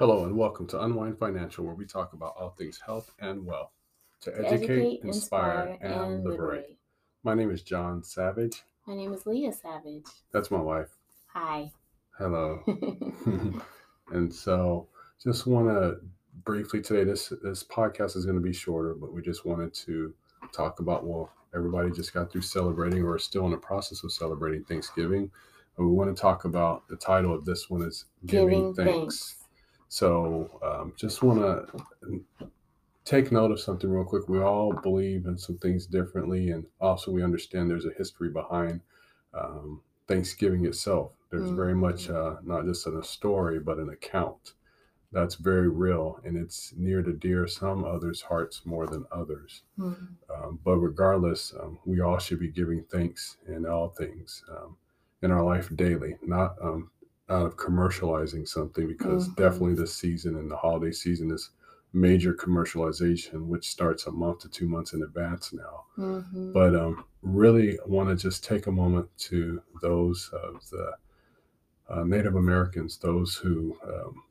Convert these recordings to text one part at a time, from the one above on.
Hello and welcome to Unwind Financial, where we talk about all things health and wealth to, to educate, inspire, and liberate. My name is John Savage. My name is Leah Savage. That's my wife. Hi. Hello. and so, just want to briefly today. This this podcast is going to be shorter, but we just wanted to talk about well, everybody just got through celebrating or still in the process of celebrating Thanksgiving. And we want to talk about the title of this one is Giving Giving, Thanks. thanks. So, um, just want to take note of something real quick. We all believe in some things differently, and also we understand there's a history behind um, Thanksgiving itself. There's very much uh, not just in a story, but an account that's very real, and it's near to dear some others' hearts more than others. Mhm. Um, but regardless, um, we all should be giving thanks in all things um, in our life daily, not um, out of commercializing something, because Mhm. definitely this season and the holiday season is major commercialization, which starts a month to two months in advance now. Mhm. But um, really want to just take a moment to those of the uh, Native Americans, those who um,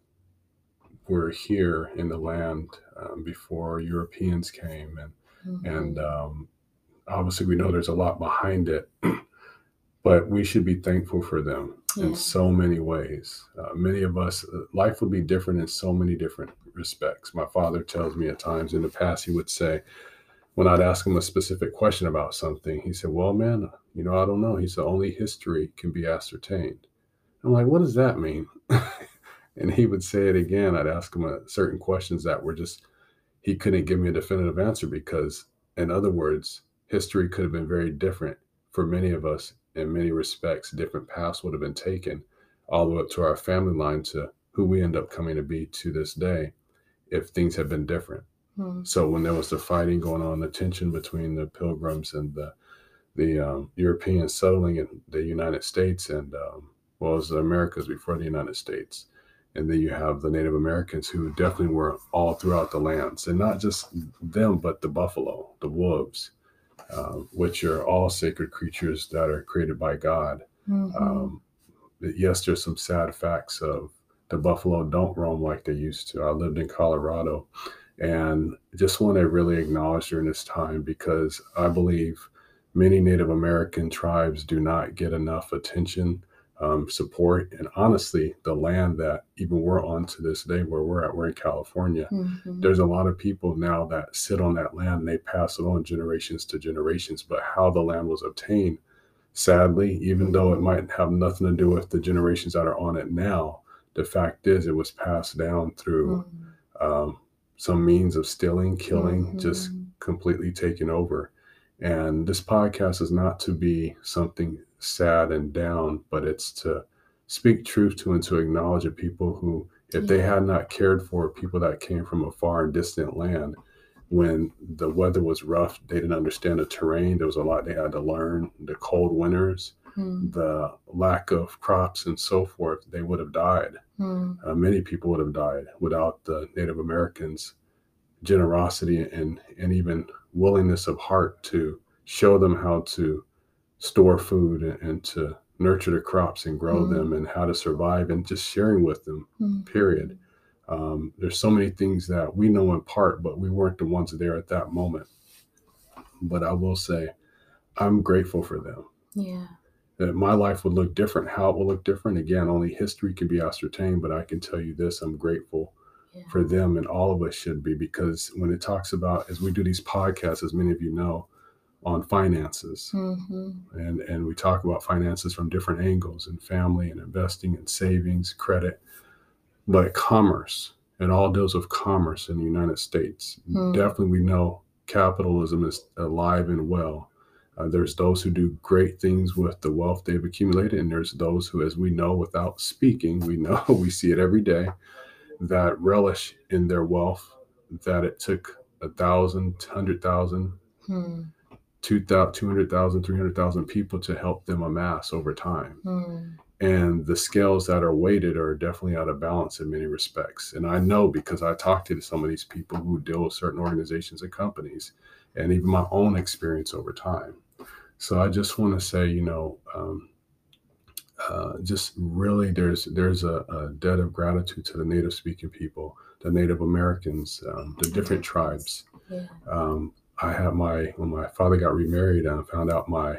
were here in the land um, before Europeans came and and Mhm. um, obviously we know there's a lot behind it but we should be thankful for them in so many ways. Uh, many of us uh, life would be different in so many different respects. My father tells me at times in the past he would say when i'd ask him a specific question about something he said well man you know i don't know. He said only history can be ascertained. I'm like what does that mean? And he would say it again. I'd ask him uh, certain questions that were just he couldn't give me a definitive answer because, in other words, history could have been very different for many of us in many respects. Different paths would have been taken all the way up to our family line to who we end up coming to be to this day if things had been different. Mhm. So when there was the fighting going on, the tension between the Pilgrims and the the um, Europeans settling in the United States and um, well, it was the Americas before the United States, and then you have the Native Americans who definitely were all throughout the lands, and not just them, but the buffalo, the wolves, uh, which are all sacred creatures that are created by God. Mhm. Um, yes, there's some sad facts of the buffalo don't roam like they used to. I lived in Colorado and just want to really acknowledge during this time because I believe many Native American tribes do not get enough attention, um, support, and honestly, the land that even we're on to this day where we're at, we're in California Mhm. there's a lot of people now that sit on that land and they pass it on generations to generations but how the land was obtained sadly even though it might have nothing to do with the generations that are on it now the fact is it was passed down through Mhm. um, some means of stealing killing just Mhm. completely taken over and this podcast is not to be something sad and down but it's to speak truth to and to acknowledge the people who if they had not cared for people that came from a far and distant land when the weather was rough they didn't understand the terrain there was a lot they had to learn the cold winters Mhm. the lack of crops and so forth they would have died Mhm. uh, many people would have died without the native americans generosity and and even willingness of heart to show them how to store food and, and to nurture the crops and grow Mhm. them and how to survive and just sharing with them Mhm. period. Um, there's so many things that we know in part, but we weren't the ones there at that moment. But I will say, I'm grateful for them. Yeah. That my life would look different. How it will look different, again, only history can be ascertained. But I can tell you this: I'm grateful Yeah. for them, and all of us should be, because when it talks about, as we do these podcasts, as many of you know, on finances, Mhm. and and we talk about finances from different angles and family and investing and savings credit but commerce and all deals with commerce in the united states Hmm. definitely we know capitalism is alive and well uh, there's those who do great things with the wealth they've accumulated and there's those who as we know without speaking we know we see it every day that relish in their wealth that it took a thousand hundred thousand Mhm. 2,000, 200,000, 300,000 people to help them amass over time. Mhm. And the scales that are weighted are definitely out of balance in many respects. And I know because I talked to some of these people who deal with certain organizations and companies, and even my own experience over time. So I just want to say, you know, um, uh, just really there's there's a, a, debt of gratitude to the native speaking people the native americans um, the different tribes Yeah. um, i had my when my father got remarried i found out my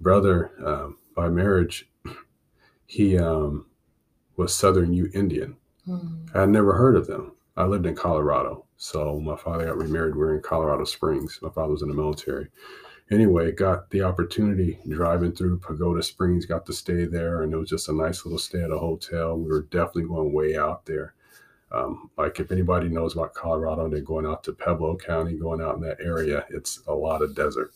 brother um, by marriage he um, was southern ute indian Mm. i had never heard of them i lived in colorado so my father got remarried we were in colorado springs my father was in the military anyway, got the opportunity driving through Pagosa Springs, got to stay there, and it was just a nice little stay at a hotel. We were definitely going way out there. Um, like if anybody knows about Colorado, they're going out to Pueblo County, going out in that area. It's a lot of desert.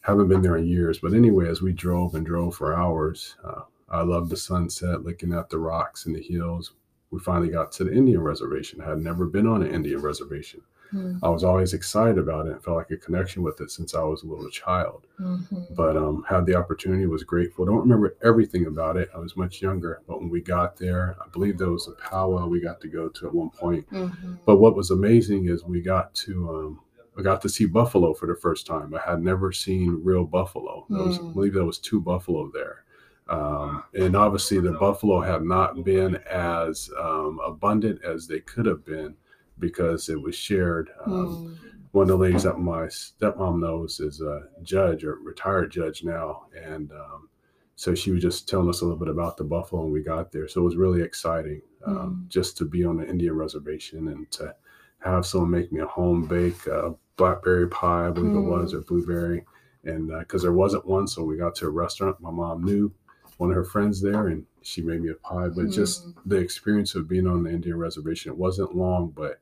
Haven't been there in years, but anyway, as we drove and drove for hours, uh, I loved the sunset, looking at the rocks and the hills. We finally got to the Indian reservation. I had never been on an Indian reservation. Mm. I was always excited about it and felt like a connection with it since I was a little child. Mhm. But um, had the opportunity, was grateful. Don't remember everything about it. I was much younger, but when we got there, I believe there was a powwow we got to go to at one point. Mhm. But what was amazing is we got to um, I got to see buffalo for the first time. I had never seen real buffalo. Was, I Mm. believe there was two buffalo there. Um, and obviously the buffalo had not been as um, abundant as they could have been because it was shared. Um, Mm. one of the ladies that my stepmom knows is a judge or retired judge now. And um, so she was just telling us a little bit about the buffalo when we got there. So it was really exciting um, just to be on the Indian reservation and to have someone make me a home bake uh, blackberry pie, I believe it was, or blueberry. And because there wasn't one, so we got to a restaurant. My mom knew one of her friends there, and she made me a pie. But just the experience of being on the Indian reservation, it wasn't long, but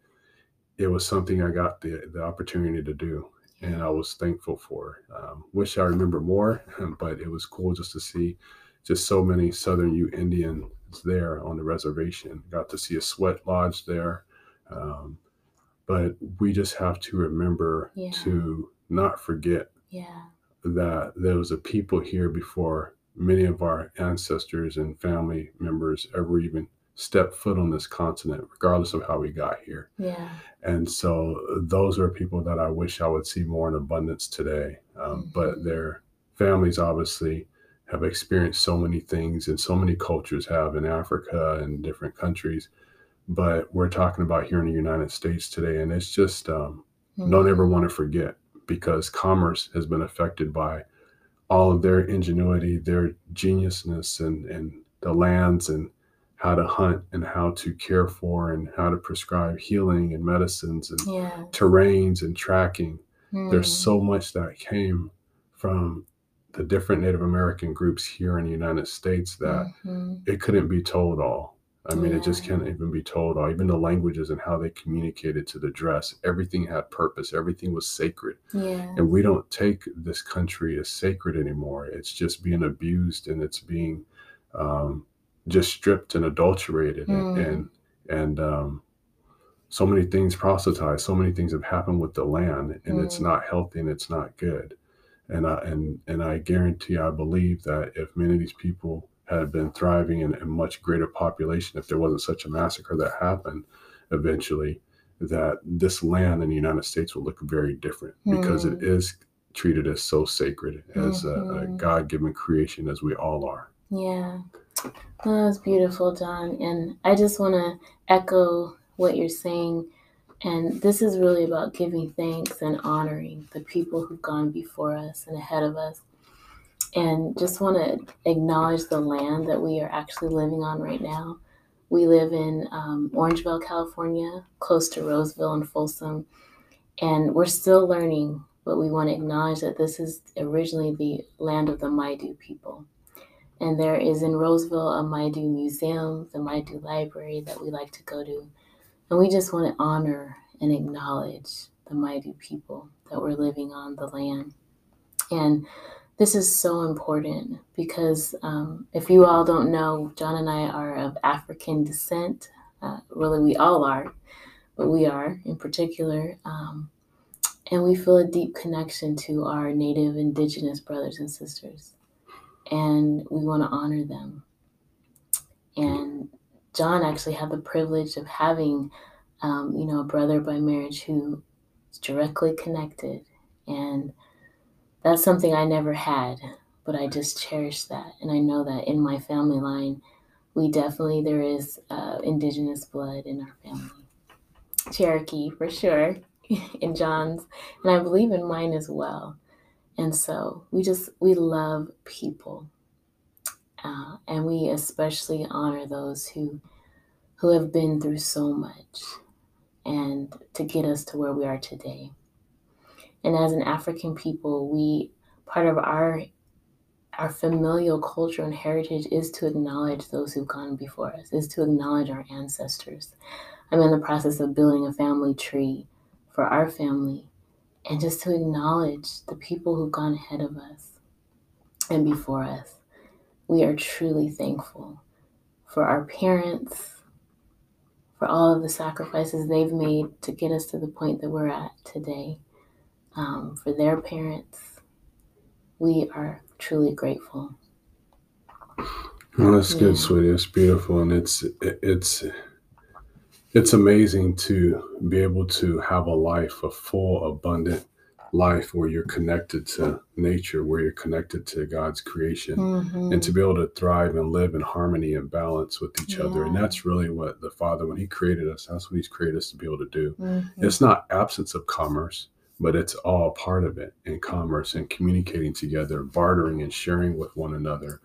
it was something I got the, the opportunity to do. And I was thankful for. Um, wish I remember more, but it was cool just to see just so many Southern Ute Indians there on the reservation. Got to see a sweat lodge there. Um, but we just have to remember Yeah. to not forget Yeah. that there was a people here before many of our ancestors and family members ever even stepped foot on this continent, regardless of how we got here. Yeah. And so those are people that I wish I would see more in abundance today. Um, But Mhm. their families obviously have experienced so many things, and so many cultures have in Africa and different countries. But we're talking about here in the United States today, and it's just um, don't ever want to forget because commerce has been affected by all of their ingenuity, their geniusness, and and the lands and how to hunt and how to care for and how to prescribe healing and medicines and Yeah. terrains and tracking. There's Mm. so much that came from the different Native American groups here in the United States that Mhm. it couldn't be told all. I mean, it just can't even be told all. Even the languages and how they communicated to the dress, everything had purpose. Everything was sacred. Yeah. And we don't take this country as sacred anymore. It's just being abused and it's being um, just stripped and adulterated and Mm. and, and um, so many things proselytized. So many things have happened with the land, and it's Mm. not healthy and it's not good. And I and and I guarantee, I believe that if many of these people had been thriving in a much greater population, if there wasn't such a massacre that happened, eventually, that this land in the United States would look very different because it Mm. treated as so sacred as a, a Mhm. God-given creation as we all are. Yeah. That was beautiful, John. And I just want to echo what you're saying. And this is really about giving thanks and honoring the people who've gone before us and ahead of us. And just want to acknowledge the land that we are actually living on right now. We live in um, Orangevale, California, close to Roseville and Folsom. And we're still learning, but we want to acknowledge that this is originally the land of the Maidu people. And there is in Roseville a Maidu museum, the Maidu library that we like to go to. And we just want to honor and acknowledge the Maidu people that were living on the land. And this is so important because um, if you all don't know, John and I are of African descent. Uh, really, we all are, but we are in particular. Um, and we feel a deep connection to our native indigenous brothers and sisters and we want to honor them. And John actually had the privilege of having, um, you know, a brother by marriage who is directly connected, and that's something I never had. but I just cherish that. And I know that in my family line, we definitely, there is uh, indigenous blood in our family. Cherokee for sure, in John's, and I believe in mine as well. And so we just, we love people. Uh, and we especially honor those who who have been through so much and to get us to where we are today. And as an African people, we part of our our familial culture and heritage is to acknowledge those who've gone before us, is to acknowledge our ancestors. I'm in the process of building a family tree for our family and just to acknowledge the people who've gone ahead of us and before us. We are truly thankful for our parents, for all of the sacrifices they've made to get us to the point that we're at today, um, for their parents. We are truly grateful. Well, that's good, sweetie. It's beautiful, and it's it's it's amazing to be able to have a life, a full, abundant life where you're connected to nature, where you're connected to God's creation, mm-hmm. and to be able to thrive and live in harmony and balance with each yeah. other. And that's really what the Father, when He created us, that's what He's created us to be able to do. Mm-hmm. It's not absence of commerce, but it's all part of it in commerce and communicating together, bartering and sharing with one another.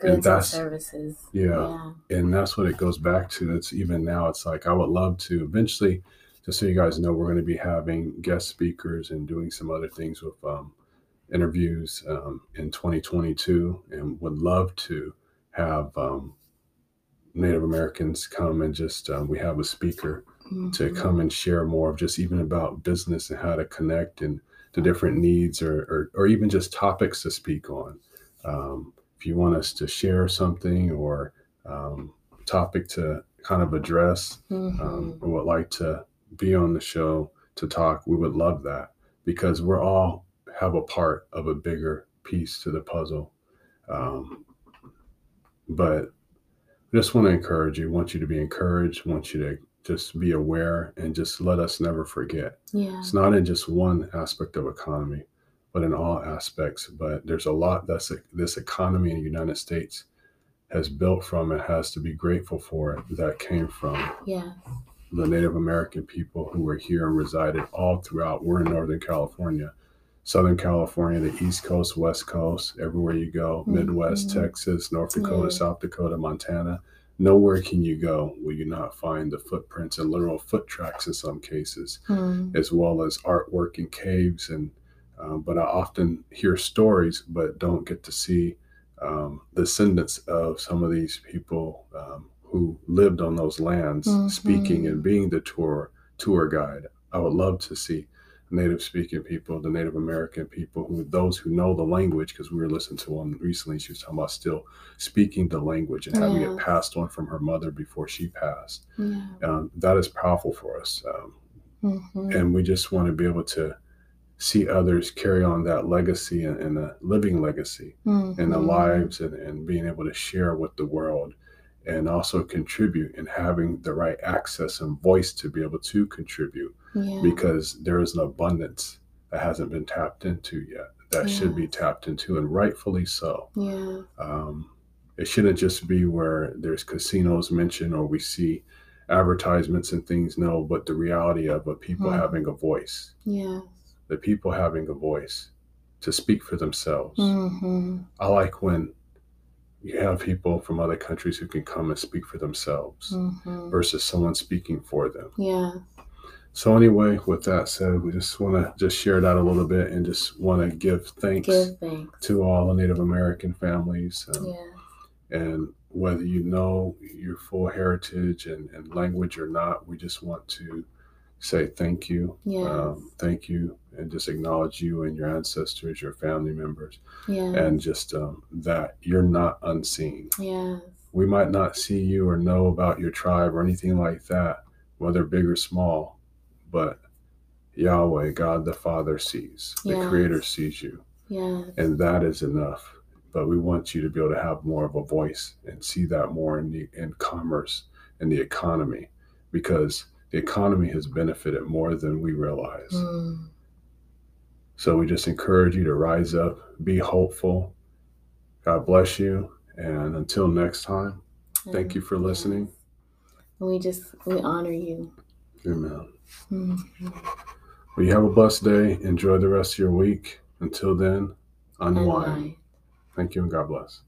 Goods and, that's, and services. Yeah. yeah. And that's what it goes back to. It's even now, it's like I would love to eventually just so you guys know, we're going to be having guest speakers and doing some other things with um, interviews um, in 2022, and would love to have um, Native Americans come and just um, we have a speaker mm-hmm. to come and share more of just even about business and how to connect and the different needs or, or, or even just topics to speak on. Um, if you want us to share something or um, topic to kind of address, mm-hmm. would like to be on the show to talk, we would love that because we're all have a part of a bigger piece to the puzzle. Um, but I just want to encourage you, want you to be encouraged, want you to just be aware and just let us never forget. Yeah. It's not in just one aspect of economy, but in all aspects. But there's a lot that's this economy in the United States has built from and has to be grateful for it that came from yeah the Native American people who were here and resided all throughout. We're in Northern California, Southern California, the East Coast, West Coast, everywhere you go, mm-hmm. Midwest, Texas, North Dakota, yeah. South Dakota, Montana. Nowhere can you go where you not find the footprints and literal foot tracks in some cases, mm. as well as artwork in caves. And um, but I often hear stories, but don't get to see um, descendants of some of these people um, who lived on those lands mm-hmm. speaking and being the tour tour guide. I would love to see native speaking people, the Native American people, who those who know the language, because we were listening to one recently, she was talking about still speaking the language and having it passed on from her mother before she passed. Yeah. Um, that is powerful for us. Um, mm-hmm. And we just want to be able to see others carry on that legacy and, and a living legacy mm-hmm. in their lives and, and being able to share with the world and also contribute and having the right access and voice to be able to contribute yeah. because there is an abundance that hasn't been tapped into yet that yeah. should be tapped into and rightfully so yeah um, it shouldn't just be where there's casinos mentioned or we see advertisements and things no but the reality of a people mm-hmm. having a voice yeah the people having a voice to speak for themselves mm-hmm. i like when you have people from other countries who can come and speak for themselves mm-hmm. versus someone speaking for them. Yeah. So anyway, with that said, we just want to just share that a little bit and just want to give thanks, give thanks, to all the Native American families. Um, yeah. And whether you know your full heritage and, and language or not, we just want to say thank you. Yes. Um, thank you and just acknowledge you and your ancestors, your family members, yes. and just um, that you're not unseen. Yes. We might not see you or know about your tribe or anything like that, whether big or small, but Yahweh, God the Father, sees. The yes. Creator sees you. Yes. And that is enough. But we want you to be able to have more of a voice and see that more in the in commerce and the economy because the economy has benefited more than we realize. Mm. So we just encourage you to rise up, be hopeful, God bless you. And until next time, thank you for listening. We just, we honor you. Amen. Mm-hmm. Well, you have a blessed day. Enjoy the rest of your week. Until then, unwind. unwind. Thank you and God bless.